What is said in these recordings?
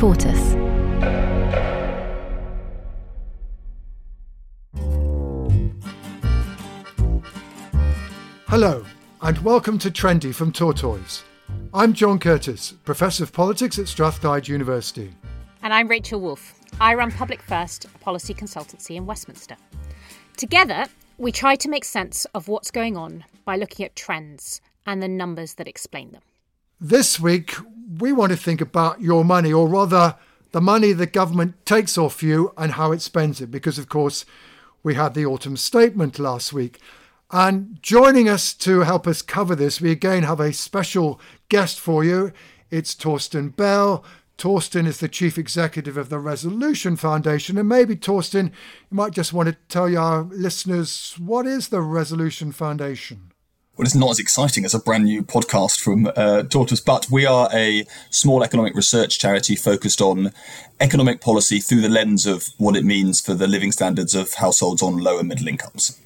Tortoise. Hello, and welcome to Trendy from Tortoise. I'm John Curtice, Professor of Politics at Strathclyde University. And I'm Rachel Wolf. I run Public First, a policy consultancy in Westminster. Together, we try to make sense of what's going on by looking at trends and the numbers that explain them. This week, we want to think about your money, or rather, the money the government takes off you and how it spends it, because, of course, we had the autumn statement last week. And joining us to help us cover this, we again have a special guest for you. It's Torsten Bell. Torsten is the chief executive of the Resolution Foundation. And maybe, Torsten, you might just want to tell our listeners what is the Resolution Foundation? Well, it's not as exciting as a brand new podcast from uh, Tortoise, but we are a small economic research charity focused on economic policy through the lens of what it means for the living standards of households on lower middle incomes.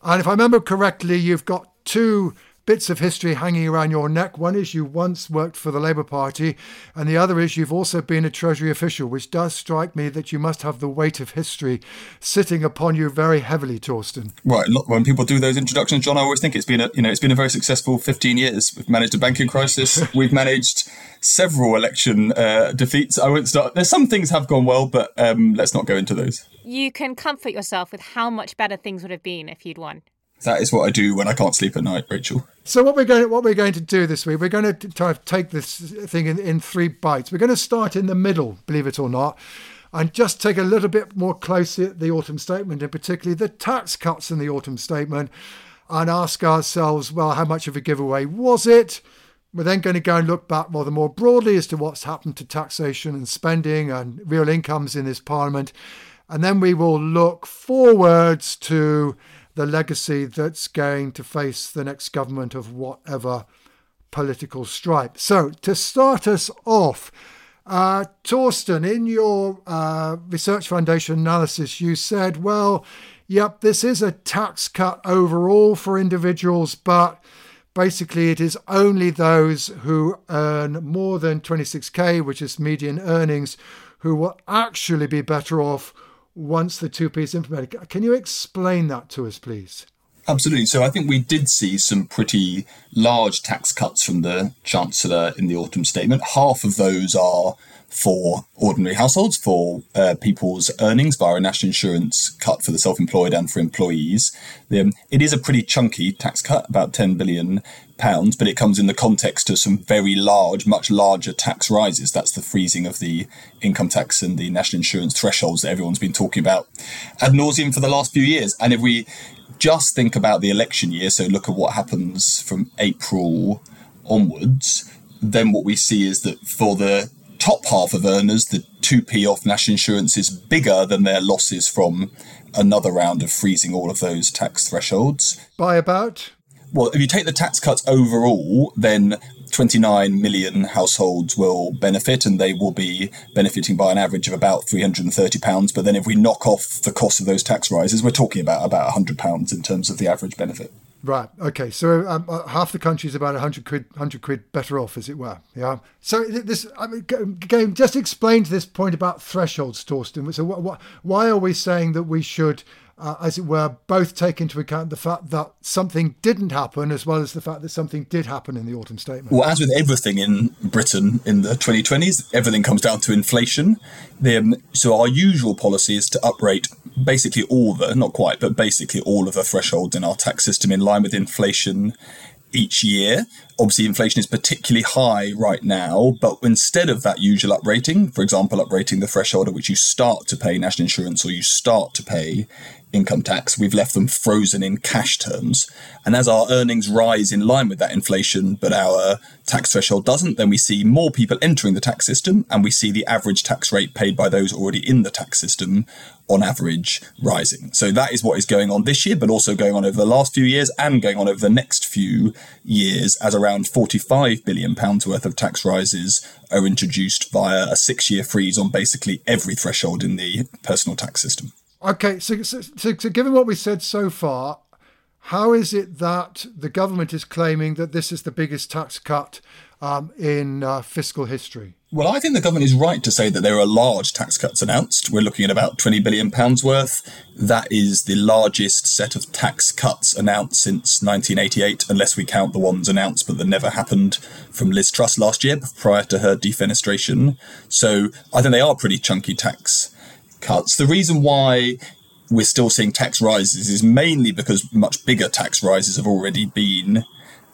And if I remember correctly, you've got two bits of history hanging around your neck. One is you once worked for the Labour Party, and the other is you've also been a Treasury official, which does strike me that you must have the weight of history sitting upon you very heavily, Torsten. Right. When people do those introductions, John, I always think it's been a you know it's been a very successful 15 years. We've managed a banking crisis. We've managed several election uh, defeats. I won't start. There's some things have gone well, but um, let's not go into those. You can comfort yourself with how much better things would have been if you'd won. That is what I do when I can't sleep at night, Rachel. So what we're going to, what we're going to do this week, we're going to try to take this thing in, in three bites. We're going to start in the middle, believe it or not, and just take a little bit more closely at the autumn statement, and particularly the tax cuts in the autumn statement, and ask ourselves, well, how much of a giveaway was it? We're then going to go and look back rather more broadly as to what's happened to taxation and spending and real incomes in this parliament. And then we will look forwards to the legacy that's going to face the next government of whatever political stripe. So, to start us off, uh, Torsten, in your uh, Research Foundation analysis, you said, well, yep, this is a tax cut overall for individuals, but basically it is only those who earn more than 26k, which is median earnings, who will actually be better off once the 2p is implemented. Can you explain that to us, please? Absolutely. So I think we did see some pretty large tax cuts from the Chancellor in the autumn statement. Half of those are for ordinary households, for uh, people's earnings via a national insurance cut for the self employed and for employees. Um, it is a pretty chunky tax cut, about 10 billion pounds, but it comes in the context of some very large, much larger tax rises. That's the freezing of the income tax and the national insurance thresholds that everyone's been talking about ad nauseum for the last few years. And if we just think about the election year, so look at what happens from April onwards, then what we see is that for the top half of earners, the 2p off national insurance is bigger than their losses from another round of freezing all of those tax thresholds. By about? Well, if you take the tax cuts overall, then 29 million households will benefit and they will be benefiting by an average of about £330. But then if we knock off the cost of those tax rises, we're talking about about £100 in terms of the average benefit. Right. Okay. So um, uh, half the country is about 100 quid, 100 quid better off, as it were. Yeah. So this, I mean, again, just explain to this point about thresholds, Torsten. So what, what, why are we saying that we should uh, as it were, both take into account the fact that something didn't happen as well as the fact that something did happen in the autumn statement. Well, as with everything in Britain in the 2020s, everything comes down to inflation. The, so our usual policy is to uprate basically all the, not quite, but basically all of the thresholds in our tax system in line with inflation each year. obviously inflation is particularly high right now, but instead of that usual uprating, for example, uprating the threshold at which you start to pay national insurance or you start to pay income tax, we've left them frozen in cash terms. And as our earnings rise in line with that inflation, but our tax threshold doesn't, then we see more people entering the tax system and we see the average tax rate paid by those already in the tax system on average rising. So that is what is going on this year, but also going on over the last few years and going on over the next few years as around 45 billion pounds worth of tax rises are introduced via a six year freeze on basically every threshold in the personal tax system. Okay, so, so, so, given what we said so far, how is it that the government is claiming that this is the biggest tax cut um, in uh, fiscal history? Well, I think the government is right to say that there are large tax cuts announced. We're looking at about £20 billion worth. That is the largest set of tax cuts announced since 1988, unless we count the ones announced but that never happened from Liz Truss last year prior to her defenestration. So I think they are pretty chunky tax cuts. The reason why we're still seeing tax rises is mainly because much bigger tax rises have already been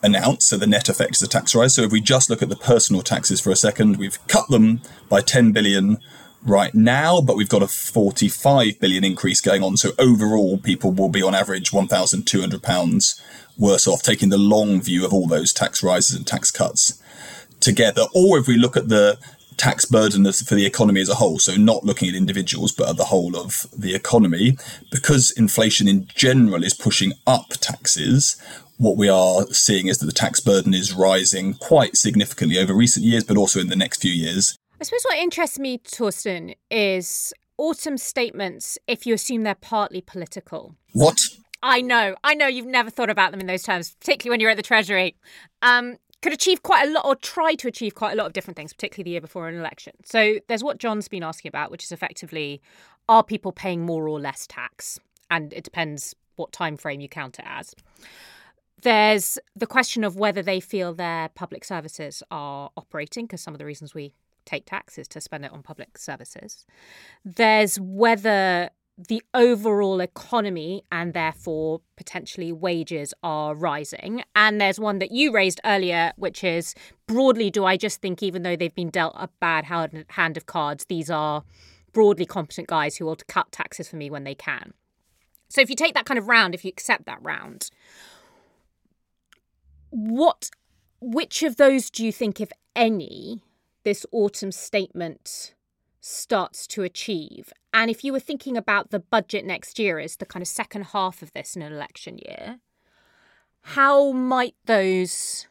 announced. So the net effect is a tax rise. So if we just look at the personal taxes for a second, we've cut them by 10 billion right now, but we've got a 45 billion increase going on. So overall, people will be on average 1,200 pounds worse off, taking the long view of all those tax rises and tax cuts together. Or if we look at the tax burden for the economy as a whole. So not looking at individuals, but at the whole of the economy. Because inflation in general is pushing up taxes, what we are seeing is that the tax burden is rising quite significantly over recent years, but also in the next few years. I suppose what interests me, Torsten, is autumn statements if you assume they're partly political. What? I know, I know you've never thought about them in those terms, particularly when you're at the Treasury. Um, could achieve quite a lot or try to achieve quite a lot of different things, particularly the year before an election. So there's what John's been asking about, which is effectively are people paying more or less tax? And it depends what time frame you count it as. There's the question of whether they feel their public services are operating, because some of the reasons we take tax is to spend it on public services. There's whether the overall economy and therefore potentially wages are rising. And there's one that you raised earlier, which is broadly, do I just think even though they've been dealt a bad hand of cards, these are broadly competent guys who will cut taxes for me when they can? So if you take that kind of round, if you accept that round, what which of those do you think, if any, this autumn statement starts to achieve. And if you were thinking about the budget next year as the kind of second half of this in an election year, how might those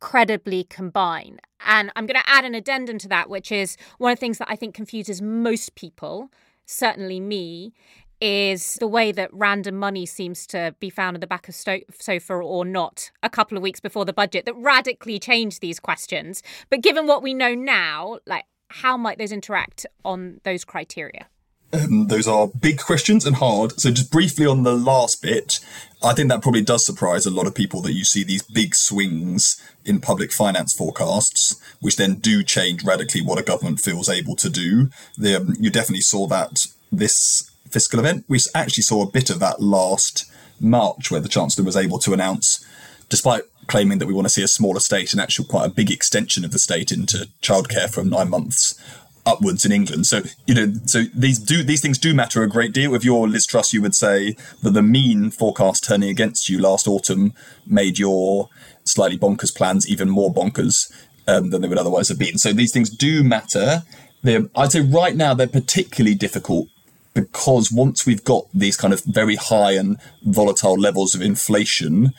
credibly combine? And I'm going to add an addendum to that, which is one of the things that I think confuses most people, certainly me, is the way that random money seems to be found in the back of sto- sofa or not a couple of weeks before the budget that radically changed these questions. But given what we know now, like how might those interact on those criteria? Um, those are big questions and hard. So, just briefly on the last bit, I think that probably does surprise a lot of people that you see these big swings in public finance forecasts, which then do change radically what a government feels able to do. Um, you definitely saw that this fiscal event. We actually saw a bit of that last March, where the Chancellor was able to announce, despite claiming that we want to see a smaller state and actually quite a big extension of the state into childcare from nine months upwards in England. So you know, so these do these things do matter a great deal. If you're Liz Truss, you would say that the mean forecast turning against you last autumn made your slightly bonkers plans even more bonkers um, than they would otherwise have been. So these things do matter. They're, I'd say right now they're particularly difficult because once we've got these kind of very high and volatile levels of inflation,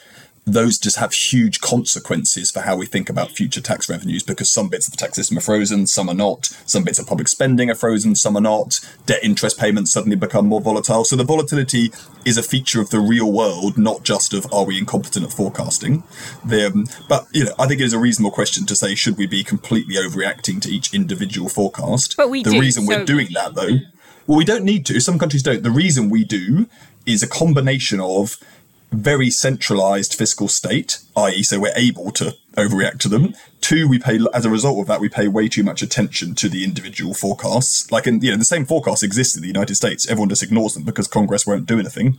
those just have huge consequences for how we think about future tax revenues because some bits of the tax system are frozen, some are not. Some bits of public spending are frozen, some are not. Debt interest payments suddenly become more volatile. So the volatility is a feature of the real world, not just of are we incompetent at forecasting. The, um, but you know, I think it is a reasonable question to say should we be completely overreacting to each individual forecast? But we the do, reason we're doing that though, well, we don't need to. Some countries don't. The reason we do is a combination of very centralized fiscal state, i.e., so we're able to overreact to them. Two, we pay as a result of that, we pay way too much attention to the individual forecasts. Like, in you know, the same forecasts exist in the United States. Everyone just ignores them because Congress won't do anything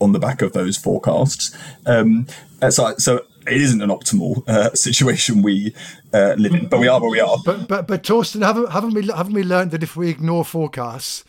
on the back of those forecasts. Um, so, so it isn't an optimal uh, situation we uh, live in, but we are where we are. But but but Torsten, haven't haven't we haven't we learned that if we ignore forecasts,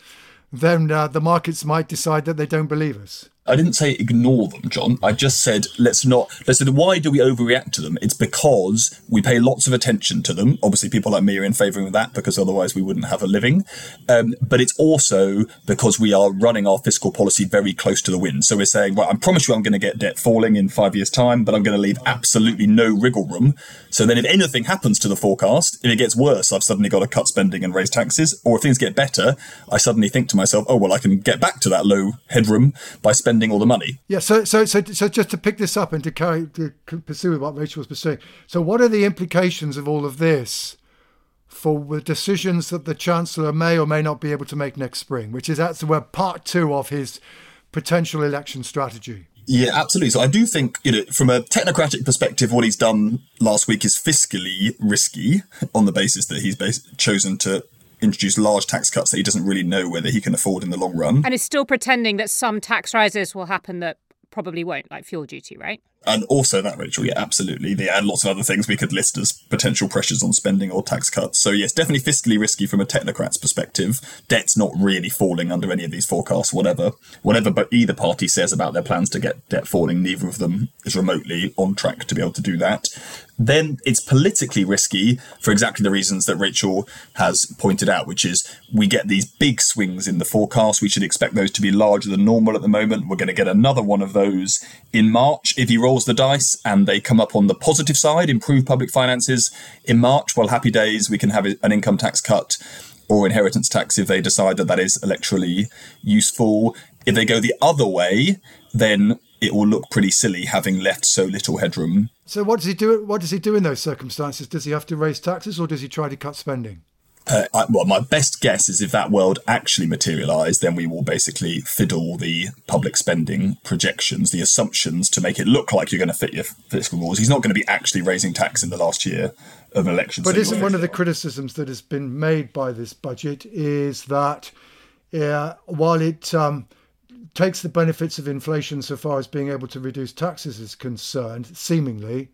then uh, the markets might decide that they don't believe us? I didn't say ignore them, John. I just said let's not. Let's say why do we overreact to them? It's because we pay lots of attention to them. Obviously, people like me are in favour of that because otherwise we wouldn't have a living. Um, but it's also because we are running our fiscal policy very close to the wind. So we're saying, well, I promise you, I'm going to get debt falling in five years' time, but I'm going to leave absolutely no wriggle room. So then, if anything happens to the forecast, if it gets worse, I've suddenly got to cut spending and raise taxes. Or if things get better, I suddenly think to myself, oh well, I can get back to that low headroom by spending spending all the money. Yeah. So, so, so, so just to pick this up and to carry to pursue what Rachel was pursuing. So, what are the implications of all of this for the decisions that the chancellor may or may not be able to make next spring? Which is that's where part two of his potential election strategy. Yeah, absolutely. So I do think, you know, from a technocratic perspective, what he's done last week is fiscally risky on the basis that he's bas- chosen to introduce large tax cuts that he doesn't really know whether he can afford in the long run. And is still pretending that some tax rises will happen that probably won't, like fuel duty, right? And also that, Rachel, yeah, absolutely. They add lots of other things we could list as potential pressures on spending or tax cuts. So yes, definitely fiscally risky from a technocrat's perspective. Debt's not really falling under any of these forecasts, whatever. Whatever but either party says about their plans to get debt falling, neither of them is remotely on track to be able to do that then it's politically risky for exactly the reasons that Rachel has pointed out, which is we get these big swings in the forecast. We should expect those to be larger than normal at the moment. We're going to get another one of those in March. If he rolls the dice and they come up on the positive side, improve public finances in March, well, happy days. We can have an income tax cut or inheritance tax if they decide that that is electorally useful. If they go the other way, then it will look pretty silly having left so little headroom. So what does he do? What does he do in those circumstances? Does he have to raise taxes, or does he try to cut spending? Uh, I, well, my best guess is if that world actually materialised, then we will basically fiddle the public spending projections, the assumptions to make it look like you're going to fit your fiscal rules. He's not going to be actually raising tax in the last year of elections. But isn't one of the criticisms that has been made by this budget is that uh, while it um, takes the benefits of inflation so far as being able to reduce taxes is concerned, seemingly,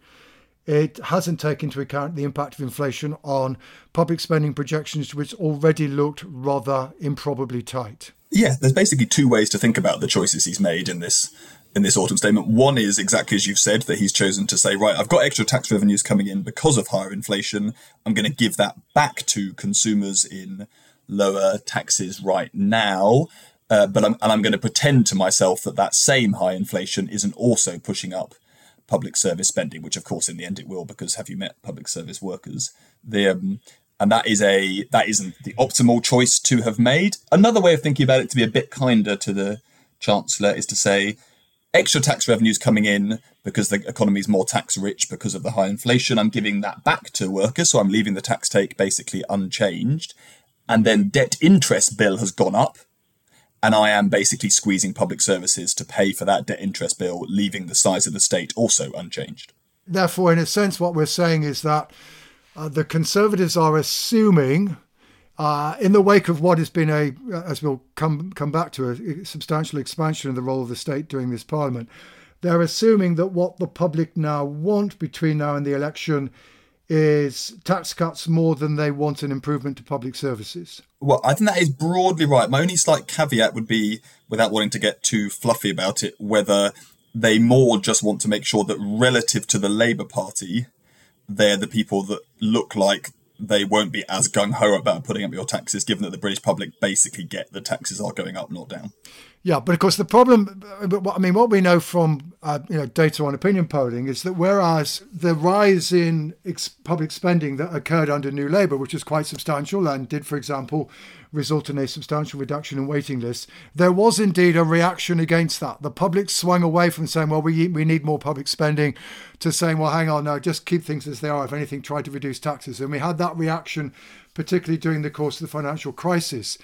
it hasn't taken into account the impact of inflation on public spending projections, which already looked rather improbably tight. Yeah, there's basically two ways to think about the choices he's made in this in this autumn statement. One is exactly as you've said that he's chosen to say, right, I've got extra tax revenues coming in because of higher inflation. I'm going to give that back to consumers in lower taxes right now. Uh, but I'm, and I'm going to pretend to myself that that same high inflation isn't also pushing up public service spending, which of course in the end it will, because have you met public service workers? The um, and that is a that isn't the optimal choice to have made. Another way of thinking about it to be a bit kinder to the chancellor is to say extra tax revenues coming in because the economy is more tax rich because of the high inflation. I'm giving that back to workers, so I'm leaving the tax take basically unchanged. And then debt interest bill has gone up and I am basically squeezing public services to pay for that debt interest bill, leaving the size of the state also unchanged. Therefore, in a sense, what we're saying is that uh, the Conservatives are assuming, uh, in the wake of what has been a, as we'll come come back to, a, substantial expansion of the role of the state during this Parliament, they're assuming that what the public now want between now and the election is tax cuts more than they want an improvement to public services. Well, I think that is broadly right. My only slight caveat would be, without wanting to get too fluffy about it, whether they more just want to make sure that relative to the Labour Party, they're the people that look like they won't be as gung ho about putting up your taxes, given that the British public basically get the taxes are going up, not down. Yeah, but of course the problem, I mean, what we know from uh, you know data on opinion polling is that whereas the rise in ex- public spending that occurred under New Labour, which was quite substantial and did, for example, result in a substantial reduction in waiting lists, there was indeed a reaction against that. The public swung away from saying, well, we we need more public spending, to saying, well, hang on, no, just keep things as they are. If anything, try to reduce taxes, and we had that reaction, particularly during the course of the financial crisis.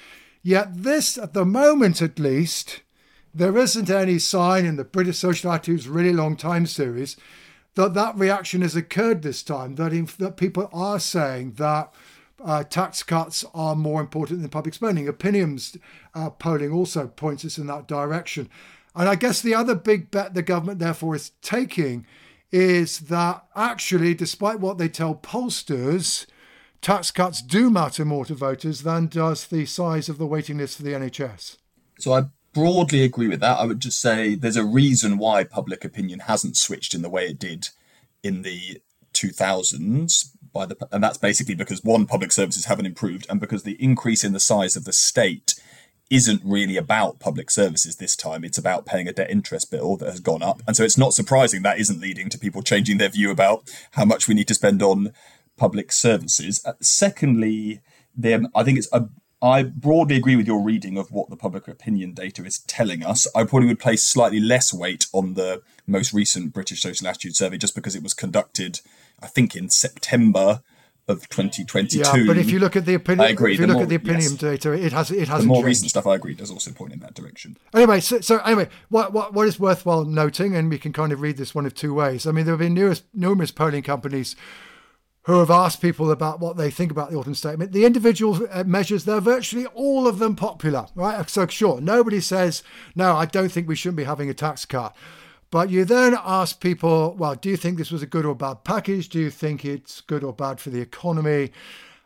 Yet, this, at the moment at least, there isn't any sign in the British Social Attitudes Really Long Time series that that reaction has occurred this time, that, in, that people are saying that uh, tax cuts are more important than public spending. Opinions uh, polling also points us in that direction. And I guess the other big bet the government, therefore, is taking is that actually, despite what they tell pollsters, tax cuts do matter more to voters than does the size of the waiting list for the NHS. So I broadly agree with that. I would just say there's a reason why public opinion hasn't switched in the way it did in the 2000s by the and that's basically because one public services haven't improved and because the increase in the size of the state isn't really about public services this time it's about paying a debt interest bill that has gone up and so it's not surprising that isn't leading to people changing their view about how much we need to spend on public services uh, secondly then i think it's a I broadly agree with your reading of what the public opinion data is telling us. I probably would place slightly less weight on the most recent British Social Attitude Survey just because it was conducted, I think, in September of 2022. Yeah, but if you look at the opinion, I agree. If you The look more- at the opinion yes. data, it has it hasn't more changed. recent stuff, I agree, does also point in that direction. Anyway, so, so anyway, what, what what is worthwhile noting, and we can kind of read this one of two ways. I mean, there have been numerous, numerous polling companies who have asked people about what they think about the autumn statement. The individual uh, measures, they're virtually all of them popular, right? So sure, nobody says no. I don't think we shouldn't be having a tax cut. But you then ask people, well, do you think this was a good or bad package? Do you think it's good or bad for the economy?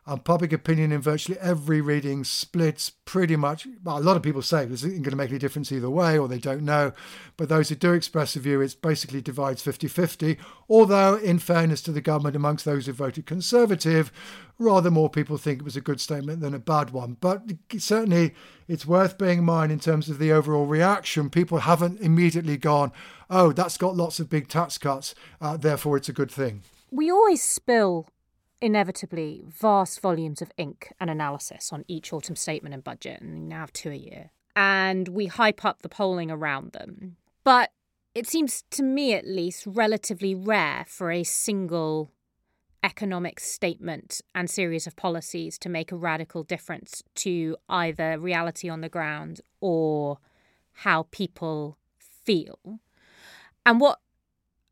And public opinion in virtually every reading splits pretty much. Well, a lot of people say this isn't going to make any difference either way, or they don't know. But those who do express a view, it basically divides 50 50. Although, in fairness to the government, amongst those who voted Conservative, rather more people think it was a good statement than a bad one. But certainly, it's worth bearing in mind in terms of the overall reaction. People haven't immediately gone, oh, that's got lots of big tax cuts, uh, therefore it's a good thing. We always spill inevitably vast volumes of ink and analysis on each autumn statement and budget, and we now have two a year. And we hype up the polling around them. But it seems to me, at least, relatively rare for a single economic statement and series of policies to make a radical difference to either reality on the ground or how people feel. And what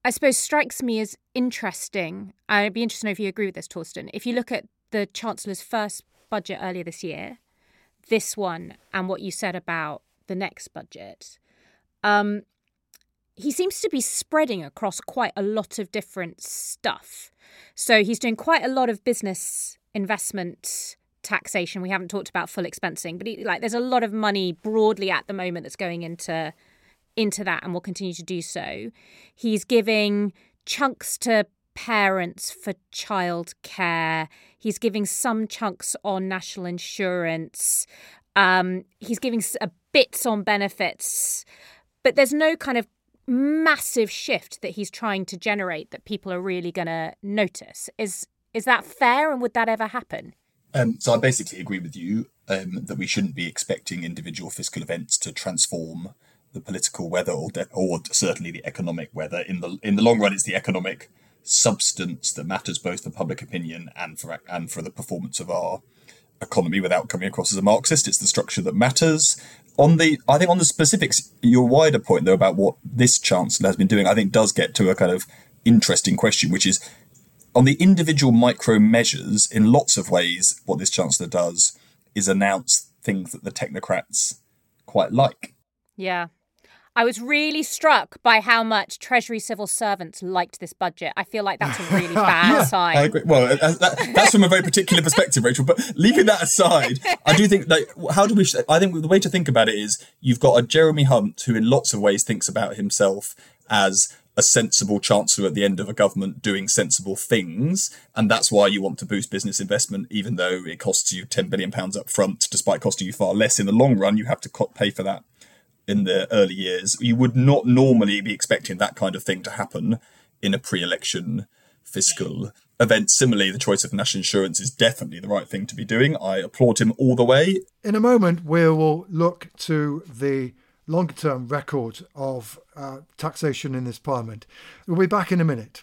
I suppose strikes me as interesting, I'd be interested to know if you agree with this, Torsten. If you look at the Chancellor's first budget earlier this year, this one, and what you said about the next budget, um, he seems to be spreading across quite a lot of different stuff. So he's doing quite a lot of business investment taxation. We haven't talked about full expensing, but he, like there's a lot of money broadly at the moment that's going into into that and will continue to do so. He's giving chunks to parents for childcare. He's giving some chunks on national insurance. Um, he's giving a bits on benefits, but there's no kind of massive shift that he's trying to generate that people are really going to notice. Is is that fair, and would that ever happen? Um, so I basically agree with you um, that we shouldn't be expecting individual fiscal events to transform the political weather or, de- or certainly the economic weather. In the in the long run, it's the economic substance that matters both for public opinion and for and for the performance of our economy. Without coming across as a Marxist, it's the structure that matters. On the, I think on the specifics, your wider point though about what this chancellor has been doing, I think does get to a kind of interesting question, which is on the individual micro measures, in lots of ways, what this chancellor does is announce things that the technocrats quite like. Yeah. I was really struck by how much Treasury civil servants liked this budget. I feel like that's a really bad sign. I agree. Well, uh, that, that's from a very particular perspective, Rachel. But leaving that aside, I do think like how do we? I think the way to think about it is you've got a Jeremy Hunt who, in lots of ways, thinks about himself as a sensible chancellor at the end of a government doing sensible things, and that's why you want to boost business investment, even though it costs you ten billion pounds up front, despite costing you far less in the long run. You have to pay for that in the early years. You would not normally be expecting that kind of thing to happen in a pre-election fiscal event. Similarly, the choice of national insurance is definitely the right thing to be doing. I applaud him all the way. In a moment, we will look to the longer term record of uh, taxation in this parliament. We'll be back in a minute.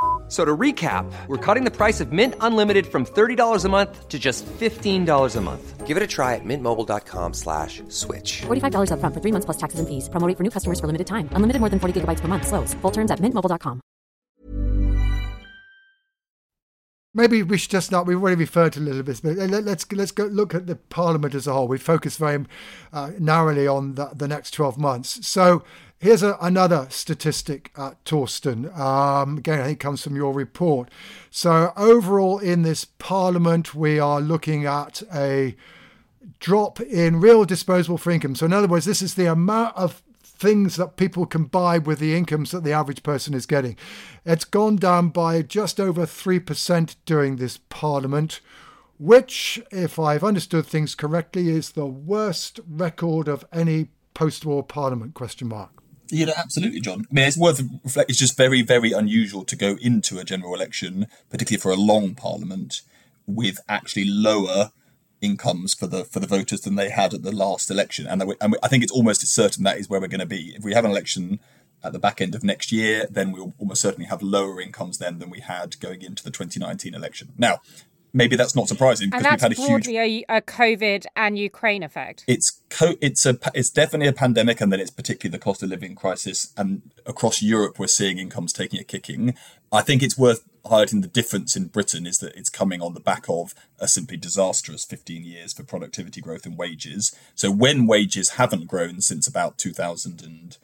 So to recap, we're cutting the price of Mint Unlimited from $30 a month to just $15 a month. Give it a try at mintmobile.com slash switch. $45 upfront for three months plus taxes and fees. Promoting for new customers for limited time. Unlimited more than 40 gigabytes per month. Slows. Full terms at mintmobile.com. Maybe we should just not. We've already referred to a little bit, but let, us let's go look at the Parliament as a whole. We focus very uh, narrowly on the, the next twelve months. So Here's a, another statistic, uh, Torsten. Um, again, I think comes from your report. So overall, in this Parliament, we are looking at a drop in real disposable income. So in other words, this is the amount of things that people can buy with the incomes that the average person is getting. It's gone down by just over 3% during this Parliament, which, if I've understood things correctly, is the worst record of any post-war Parliament, question mark. Yeah, absolutely, John. I mean, it's worth reflect. It's just very, very unusual to go into a general election, particularly for a long parliament, with actually lower incomes for the for the voters than they had at the last election. And, we, and we, I think it's almost certain that is where we're going to be. If we have an election at the back end of next year, then we'll almost certainly have lower incomes then than we had going into the 2019 election. Now, maybe that's not surprising because we've had a huge a, a COVID and Ukraine effect. It's co- it's a it's definitely a pandemic, and then it's particularly the cost of living crisis. And across Europe, we're seeing incomes taking a kicking. I think it's worth highlighting the difference in Britain is that it's coming on the back of a simply disastrous 15 years for productivity growth and wages. So when wages haven't grown since about 2000 and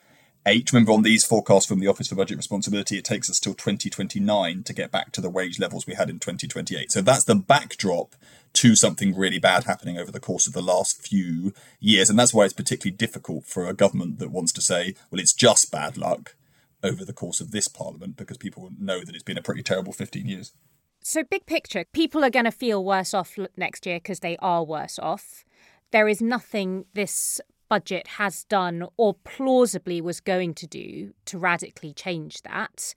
eight. Remember, on these forecasts from the Office for Budget Responsibility, it takes us till 2029 to get back to the wage levels we had in 2028. So that's the backdrop to something really bad happening over the course of the last few years. And that's why it's particularly difficult for a government that wants to say, well, it's just bad luck over the course of this parliament because people know that it's been a pretty terrible 15 years. So, big picture, people are going to feel worse off next year because they are worse off. There is nothing this budget has done or plausibly was going to do to radically change that.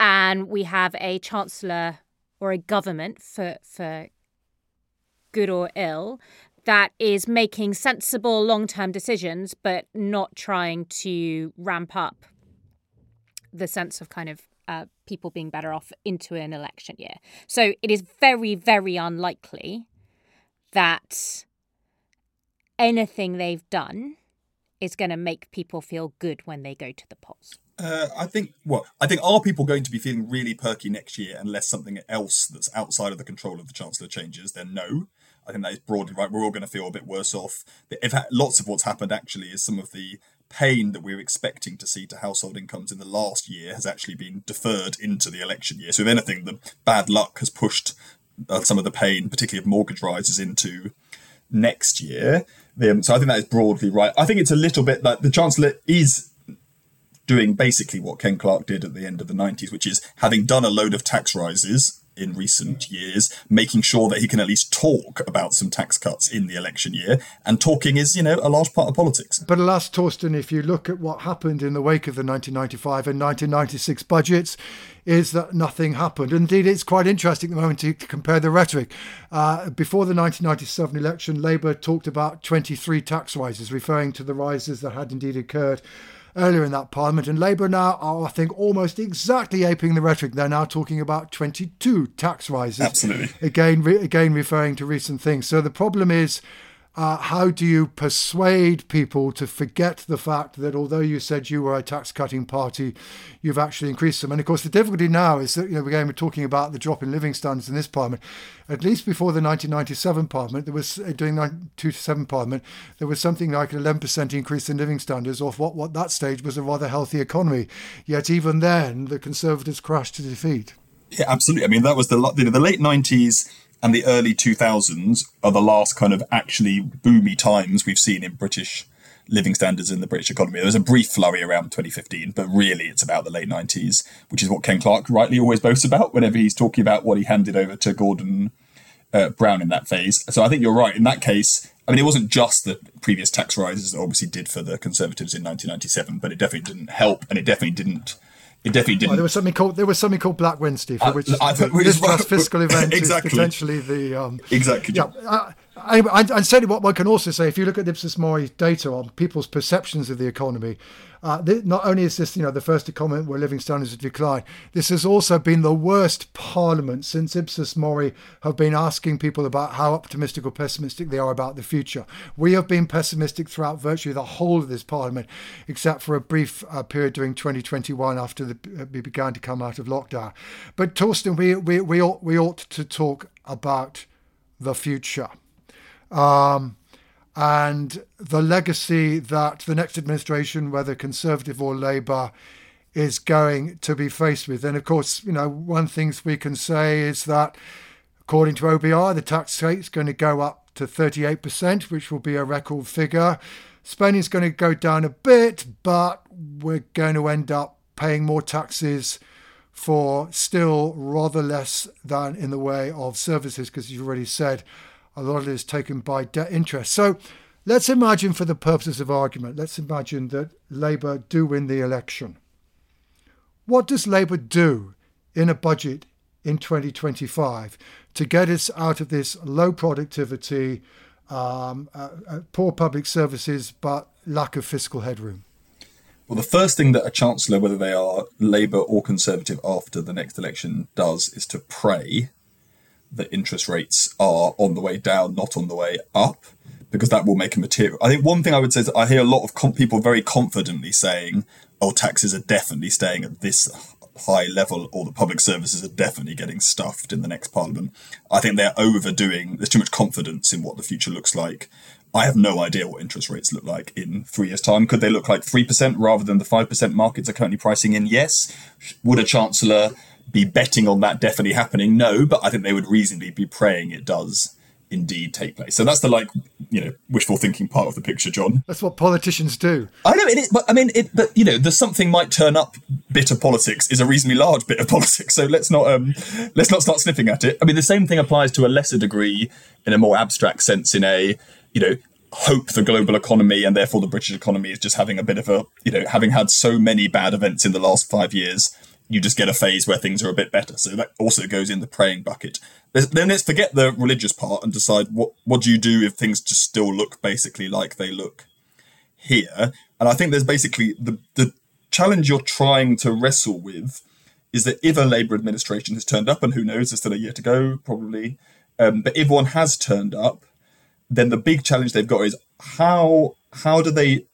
And we have a chancellor or a government for for good or ill that is making sensible long-term decisions but not trying to ramp up the sense of kind of uh, people being better off into an election year. So it is very, very unlikely that anything they've done is going to make people feel good when they go to the polls? Uh, I think well, I think are people going to be feeling really perky next year unless something else that's outside of the control of the chancellor changes? Then no. I think that is broadly right. We're all going to feel a bit worse off. If lots of what's happened actually is some of the pain that we're expecting to see to household incomes in the last year has actually been deferred into the election year. So if anything, the bad luck has pushed uh, some of the pain, particularly of mortgage rises, into next year. Um, so I think that is broadly right. I think it's a little bit like the Chancellor is doing basically what Ken Clarke did at the end of the 90s, which is having done a load of tax rises in recent years, making sure that he can at least talk about some tax cuts in the election year. And talking is, you know, a large part of politics. But alas, Torsten, if you look at what happened in the wake of the 1995 and 1996 budgets, is that nothing happened. Indeed, it's quite interesting at the moment to, compare the rhetoric. Uh, before the 1997 election, Labour talked about 23 tax rises, referring to the rises that had indeed occurred earlier in that parliament. And Labour now are, I think, almost exactly aping the rhetoric. They're now talking about 22 tax rises. Absolutely. Again, re- again referring to recent things. So the problem is uh, how do you persuade people to forget the fact that although you said you were a tax cutting party, you've actually increased them? And of course, the difficulty now is that, you know, again, we're talking about the drop in living standards in this parliament. At least before the 1997 parliament, there was, uh, during the 2007 parliament, there was something like an 11% increase in living standards off what, what that stage was a rather healthy economy. Yet even then, the Conservatives crashed to defeat. Yeah, absolutely. I mean, that was the, you know, the late 90s and the early 2000s are the last kind of actually boomy times we've seen in British living standards in the British economy. There was a brief flurry around 2015, but really it's about the late 90s, which is what Ken Clarke rightly always boasts about whenever he's talking about what he handed over to Gordon uh, Brown in that phase. So I think you're right. In that case, I mean, it wasn't just the previous tax rises that obviously did for the Conservatives in 1997, but it definitely didn't help and it definitely didn't it definitely didn't. there was something called there was something called Black Wednesday, for which I, I, this past fiscal event exactly. is potentially the um, exactly. Yeah, uh, I, I, and certainly what one can also say, if you look at Ipsos Mori data on people's perceptions of the economy, uh, not only is this, you know, the first economy where living standards have declined, this has also been the worst parliament since Ipsos Mori have been asking people about how optimistic or pessimistic they are about the future. We have been pessimistic throughout virtually the whole of this parliament, except for a brief uh, period during 2021 after the, uh, we began to come out of lockdown. But Torsten, we, we, we, ought, we ought to talk about the future. Um, and the legacy that the next administration, whether Conservative or Labour, is going to be faced with. And of course, you know, one thing we can say is that according to OBR, the tax rate is going to go up to 38%, which will be a record figure. Spending is going to go down a bit, but we're going to end up paying more taxes for still rather less than in the way of services, because you've already said a lot of it is taken by debt interest. So let's imagine, for the purposes of argument, let's imagine that Labour do win the election. What does Labour do in a budget in 2025 to get us out of this low productivity, um, uh, uh, poor public services, but lack of fiscal headroom? Well, the first thing that a chancellor, whether they are Labour or Conservative after the next election, does is to pray that interest rates are on the way down, not on the way up, because that will make a material. I think one thing I would say is I hear a lot of com- people very confidently saying, "Oh, taxes are definitely staying at this high level, or the public services are definitely getting stuffed in the next parliament." I think they're overdoing. There's too much confidence in what the future looks like. I have no idea what interest rates look like in three years' time. Could they look like 3% rather than the 5% markets are currently pricing in? Yes. Would a chancellor be betting on that definitely happening? No, but I think they would reasonably be praying it does indeed take place. So that's the like, you know, wishful thinking part of the picture, John. That's what politicians do. I know it is, but I mean, it, but you know, there's something might turn up. Bit of politics is a reasonably large bit of politics, so let's not um, let's not start sniffing at it. I mean, the same thing applies to a lesser degree in a more abstract sense. In a, you know, hope the global economy and therefore the British economy is just having a bit of a, you know, having had so many bad events in the last five years you just get a phase where things are a bit better. So that also goes in the praying bucket. then let's forget the religious part and decide what what do you do if things just still look basically like they look here. And I think there's basically the the challenge you're trying to wrestle with is that if a Labour administration has turned up, and who knows, there's still a year to go, probably. Um, but if one has turned up, then the big challenge they've got is how how do they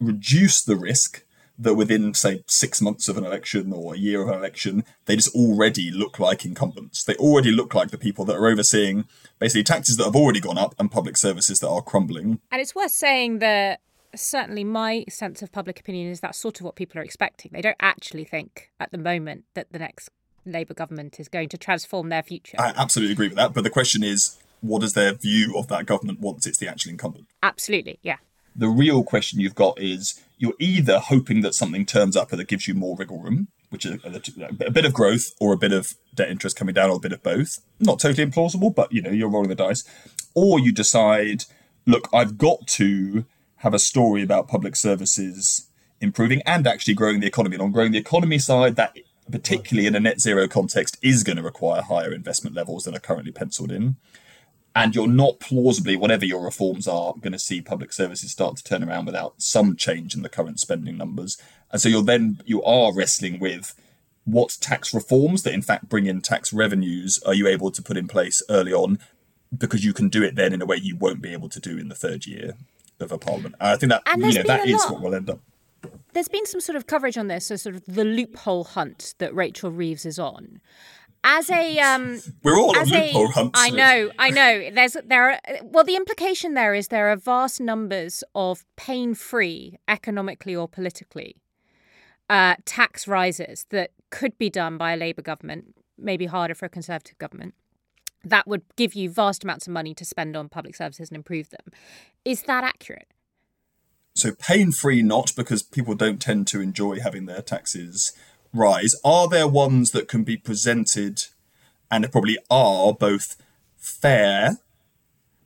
reduce the risk that within, say, six months of an election or a year of an election, they just already look like incumbents. They already look like the people that are overseeing basically taxes that have already gone up and public services that are crumbling. And it's worth saying that certainly my sense of public opinion is that's sort of what people are expecting. They don't actually think at the moment that the next Labour government is going to transform their future. I absolutely agree with that. But the question is, what is their view of that government once it's the actual incumbent? Absolutely, yeah. The real question you've got is you're either hoping that something turns up that gives you more wriggle room, which is a, a, bit of growth or a bit of debt interest coming down or a bit of both. Not totally implausible, but you know, you're rolling the dice. Or you decide, look, I've got to have a story about public services improving and actually growing the economy. And on growing the economy side, that particularly in a net zero context is going to require higher investment levels than are currently penciled in and you're not plausibly, whatever your reforms are, going to see public services start to turn around without some change in the current spending numbers. And so you're then you are wrestling with what tax reforms that in fact bring in tax revenues are you able to put in place early on because you can do it then in a way you won't be able to do in the third year of a parliament. And I think that you know that is lot- what will end up. There's been some sort of coverage on this, so sort of the loophole hunt that Rachel Reeves is on. As a um, We're all on as a- loophole hunts. I know, I know. There's there are well, the implication there is there are vast numbers of pain-free, economically or politically, uh, tax rises that could be done by a Labour government, maybe harder for a Conservative government. That would give you vast amounts of money to spend on public services and improve them. Is that accurate? so pain free not because people don't tend to enjoy having their taxes rise are there ones that can be presented and there probably are both fair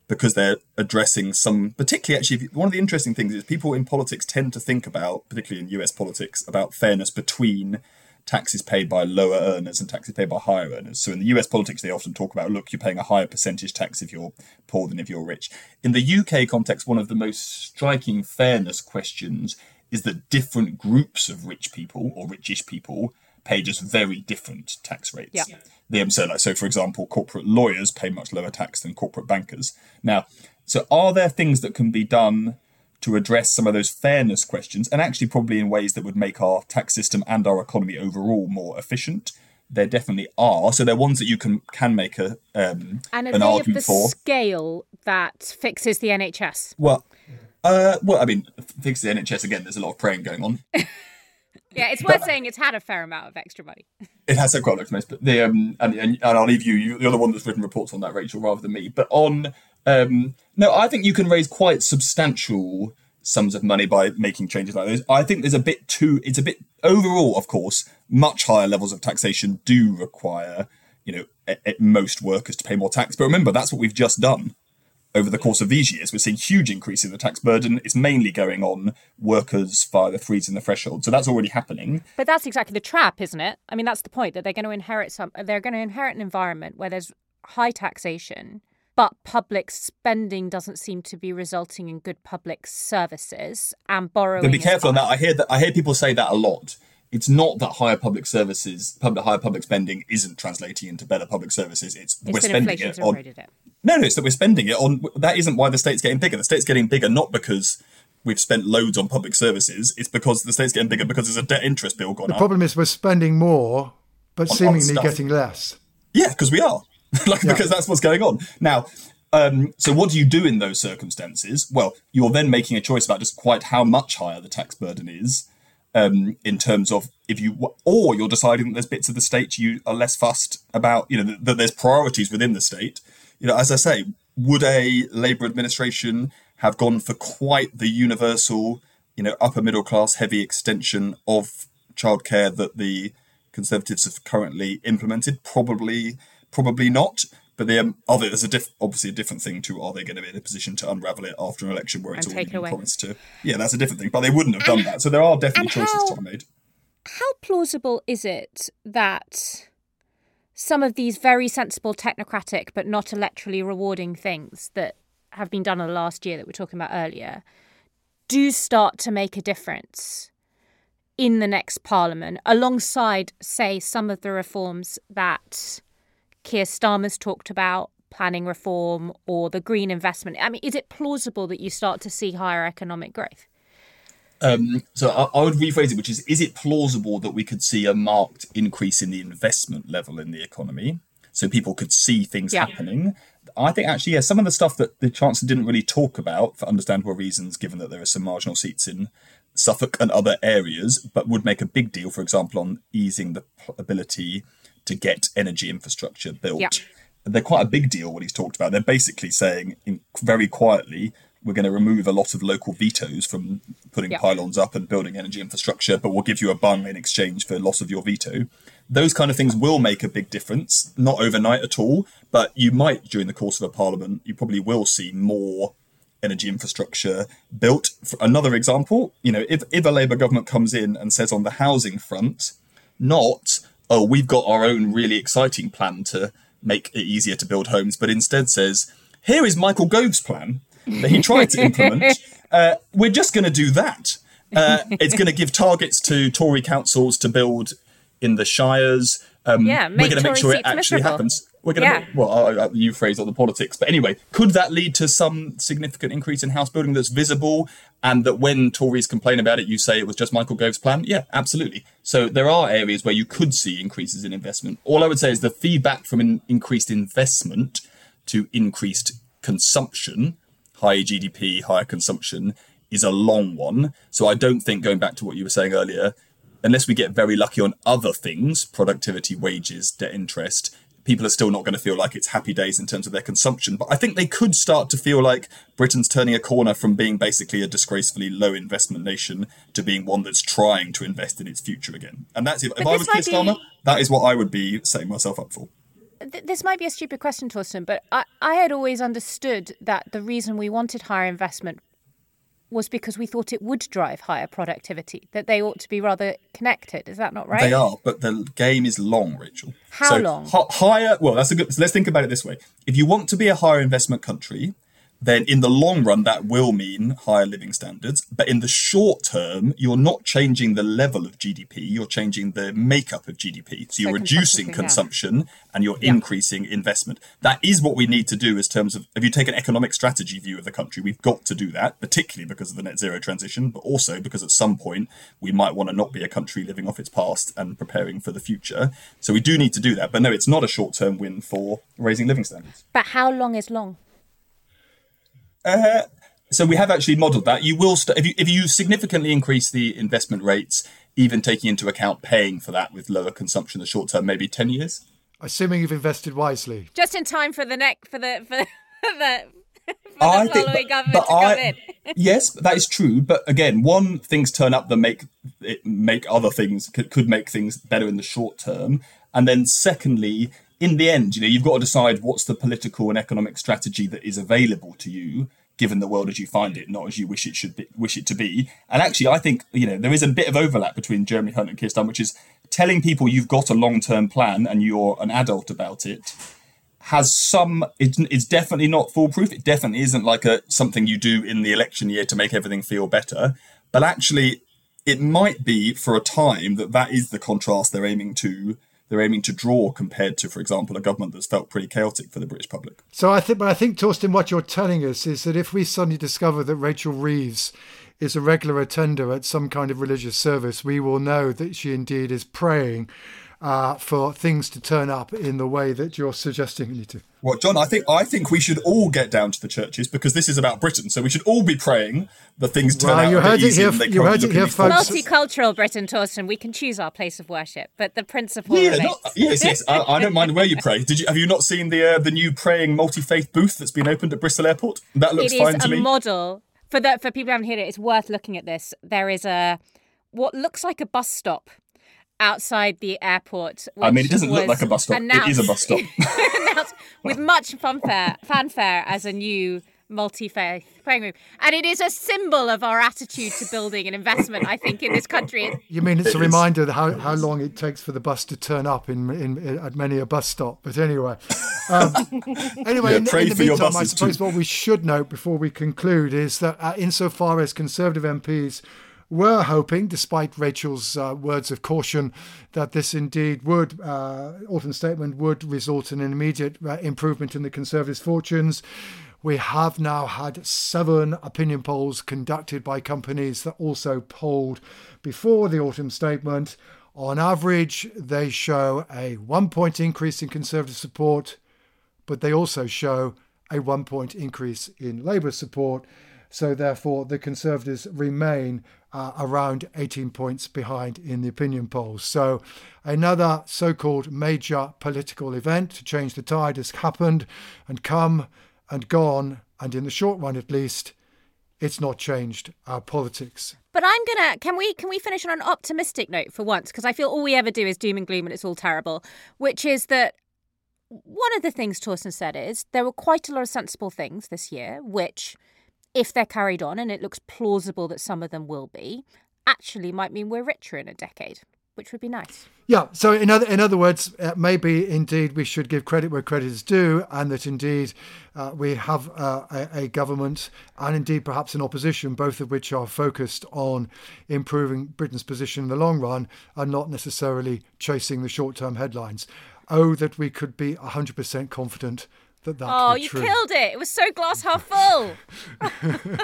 because they're addressing some particularly actually one of the interesting things is people in politics tend to think about particularly in US politics about fairness between taxes paid by lower earners and taxes paid by higher earners. So in the US politics, they often talk about, look, you're paying a higher percentage tax if you're poor than if you're rich. In the UK context, one of the most striking fairness questions is that different groups of rich people or richish people pay just very different tax rates. Yeah. The um, so, like, so, for example, corporate lawyers pay much lower tax than corporate bankers. Now, so are there things that can be done to address some of those fairness questions, and actually probably in ways that would make our tax system and our economy overall more efficient. There definitely are. So they're ones that you can can make a um, And are an of argument the for. scale that fixes the NHS? Well, uh, well, I mean, fix the NHS again. There's a lot of praying going on. Yeah, it's worth saying it's had a fair amount of extra money. It has had quite a lot of space, but the um, and, and and I'll leave you. you- You're the one that's written reports on that, Rachel, rather than me. But on um, no, I think you can raise quite substantial sums of money by making changes like those. I think there's a bit too. It's a bit overall, of course, much higher levels of taxation do require you know at, at most workers to pay more tax. But remember, that's what we've just done over the course of these years. We're seeing huge increase in the tax burden. It's mainly going on workers via the freezing the threshold. So that's already happening. But that's exactly the trap, isn't it? I mean, that's the point that they're going to inherit some. They're going to inherit an environment where there's high taxation, but public spending doesn't seem to be resulting in good public services and borrowing. But be careful on that. I hear that. I hear people say that a lot. It's not that higher public services, public higher public spending isn't translating into better public services. It's, we're that spending it on. it. No, no, it's that we're spending it on. That isn't why the state's getting bigger. The state's getting bigger not because we've spent loads on public services. It's because the state's getting bigger because there's a debt interest bill gone The up. The problem is we're spending more, but On seemingly stuff. getting less. Yeah, because we are. like because that's what's going on. Now, um, so what do you do in those circumstances? Well, you're then making a choice about just quite how much higher the tax burden is. Um, in terms of if you, or you're deciding that there's bits of the state you are less fussed about, you know, that, that there's priorities within the state. You know, as I say, would a Labour administration have gone for quite the universal, you know, upper middle class heavy extension of childcare that the Conservatives have currently implemented? Probably, probably not. But they, um, are they, there's a diff, obviously a different thing to are they going to be in a position to unravel it after an election where it's And already been promised to? Yeah, that's a different thing. But they wouldn't have done that. So there are definitely choices how- to be made. How plausible is it that some of these very sensible, technocratic, but not electorally rewarding things that have been done in the last year that we are talking about earlier do start to make a difference in the next parliament, alongside, say, some of the reforms that Keir Starmer's talked about, planning reform or the green investment? I mean, is it plausible that you start to see higher economic growth? Um, so I, I would rephrase it, which is: Is it plausible that we could see a marked increase in the investment level in the economy, so people could see things Yeah. happening? I think actually, yeah, some of the stuff that the Chancellor didn't really talk about for understandable reasons, given that there are some marginal seats in Suffolk and other areas, but would make a big deal, for example, on easing the ability to get energy infrastructure built. Yeah. They're quite a big deal what he's talked about. They're basically saying, in, very quietly, we're going to remove a lot of local vetoes from putting Yeah. pylons up and building energy infrastructure, but we'll give you a bung in exchange for loss of your veto. Those kind of things will make a big difference, not overnight at all, but you might, during the course of a parliament, you probably will see more energy infrastructure built. For another example, you know, if, if a Labour government comes in and says on the housing front, not, oh, we've got our own really exciting plan to make it easier to build homes, but instead says, here is Michael Gove's plan that he tried to implement. Uh, we're just going to do that. Uh, it's going to give targets to Tory councils to build in the shires. Um, Yeah, we're going to make sure it actually miserable. happens. We're going to, Yeah. well, I, you phrase on the politics, but anyway, could that lead to some significant increase in house building that's visible, and that when Tories complain about it, you say it was just Michael Gove's plan? Yeah, absolutely. So there are areas where you could see increases in investment. All I would say is the feedback from an increased investment to increased consumption, higher GDP, higher consumption, is a long one. So I don't think going back to what you were saying earlier, unless we get very lucky on other things, productivity, wages, debt interest, people are still not going to feel like it's happy days in terms of their consumption. But I think they could start to feel like Britain's turning a corner from being basically a disgracefully low investment nation to being one that's trying to invest in its future again. And that's if, if I was Keir Starmer, be- that is what I would be setting myself up for. This might be a stupid question, Torsten, but I, I had always understood that the reason we wanted higher investment was because we thought it would drive higher productivity, that they ought to be rather connected. Is that not right? They are, but the game is long, Rachel. How so long? hi- higher. Well, that's a good. So let's think about it this way: if you want to be a higher investment country, then in the long run that will mean higher living standards. But in the short term, you're not changing the level of GDP; you're changing the makeup of GDP. So you're reducing consumption, yeah. and you're increasing investment. That is what we need to do in terms of. If you take an economic strategy view of the country, we've got to do that, particularly because of the net zero transition, but also because at some point we might want to not be a country living off its past and preparing for the future. So we do need to do that. But no, it's not a short term win for raising living standards. But how long is long? Uh-huh. So we have actually modelled that. You will st- if you if you significantly increase the investment rates, even taking into account paying for that with lower consumption in the short term, maybe ten years. Assuming you've invested wisely. Just in time for the neck for the for the, for the I following government to come in. yes, that is true. But again, one things turn up that make it make other things could, could make things better in the short term, and then secondly, in the end, you know, you've got to decide what's the political and economic strategy that is available to you. Given the world as you find it, not as you wish it should be, wish it to be, and actually, I think you know there is a bit of overlap between Jeremy Hunt and Keir Starmer, which is telling people you've got a long-term plan and you're an adult about it, has some it's, it's definitely not foolproof it definitely isn't like a something you do in the election year to make everything feel better but actually it might be for a time that that is the contrast they're aiming to they're aiming to draw compared to for example a government that's felt pretty chaotic for the british public. So I think, but I think, Torsten, what you're telling us is that if we suddenly discover that Rachel Reeves is a regular attender at some kind of religious service, we will know that she indeed is praying uh, for things to turn up in the way that you're suggesting it to. well john i think i think we should all get down to the churches because this is about britain so we should all be praying that things turn Well, out you a bit heard it easier here- they you currently heard it here, folks. Multicultural Britain, Torsten, we can choose our place of worship, but the principle Yeah, not, yes, yes. I, I don't mind where you pray. Did you have you not seen the uh, the new praying multi faith booth that's been opened at Bristol Airport? That looks it fine is to a me. model for the for people who haven't heard it. It's worth looking at this. There is a what looks like a bus stop outside the airport. I mean, it doesn't look like a bus stop. It is a bus stop. with much fanfare, fanfare as a new multi-faith praying room, and it is a symbol of our attitude to building and investment. I think in this country, You mean it's It a is. reminder of how, how long it takes for the bus to turn up in, in, at many a bus stop. But anyway, um, anyway, Yeah, in, pray in the for your meantime, I suppose too. what we should note before we conclude is that uh, insofar as Conservative MPs were hoping, despite Rachel's uh, words of caution, that this indeed would, uh, Autumn Statement would result in an immediate uh, improvement in the Conservatives' fortunes. We have now had seven opinion polls conducted by companies that also polled before the autumn statement. On average, they show a one point increase in Conservative support, but they also show a one point increase in Labour support. So, therefore, the Conservatives remain uh, around 18 points behind in the opinion polls. So, another so called major political event to change the tide has happened and come and gone. And in the short run, at least, it's not changed our politics. But I'm gonna. Can we can we finish on an optimistic note for once? Because I feel all we ever do is doom and gloom, and it's all terrible. Which is that one of the things Torsten said is there were quite a lot of sensible things this year, which, if they're carried on, and it looks plausible that some of them will be, actually might mean we're richer in a decade, which would be nice. Yeah. So in other in other words, uh, maybe indeed we should give credit where credit is due, and that indeed uh, we have uh, a, a government and indeed perhaps an opposition, both of which are focused on improving Britain's position in the long run, and not necessarily chasing the short term headlines. Oh, that we could be 100% confident that that Oh, were you true. killed it. It was so glass half full.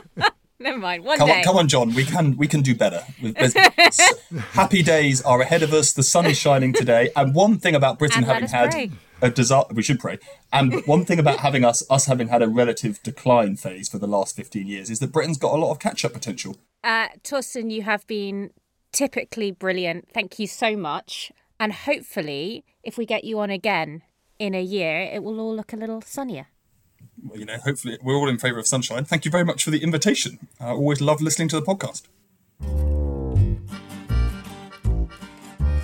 Never mind. One Come day. on, come on, John. We can we can do better. Happy days are ahead of us. The sun is shining today. And one thing about Britain And having had pray. a disaster, we should pray. And one thing about having us us having had a relative decline phase for the last 15 years is that Britain's got a lot of catch up potential. Uh, Torsten, you have been typically brilliant. Thank you so much. And hopefully, if we get you on again in a year, it will all look a little sunnier. Well, you know, hopefully we're all in favour of sunshine. Thank you very much for the invitation. I always love listening to the podcast.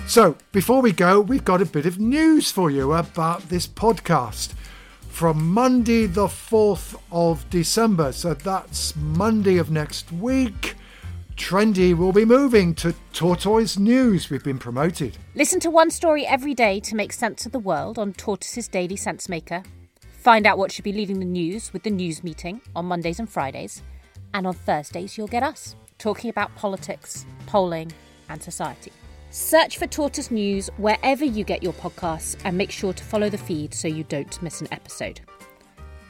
So, before we go, we've got a bit of news for you about this podcast. From Monday, the 4th of December, so that's Monday of next week, Trendy will be moving to Tortoise News. We've been promoted. Listen to one story every day to make sense of the world on Tortoise's Daily Sense Maker. Find out what should be leading the news with the news meeting on Mondays and Fridays. And on Thursdays, you'll get us talking about politics, polling, and society. Search for Tortoise News wherever you get your podcasts and make sure to follow the feed so you don't miss an episode.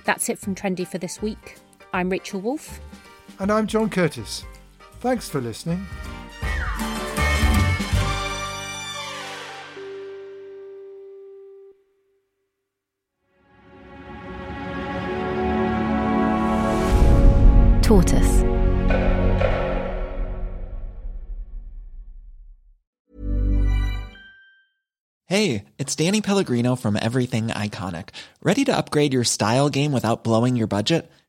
That's it from Trendy for this week. I'm Rachel Wolf. And I'm John Curtice. Thanks for listening. Tortoise. Hey, it's Danny Pellegrino from Everything Iconic. Ready to upgrade your style game without blowing your budget?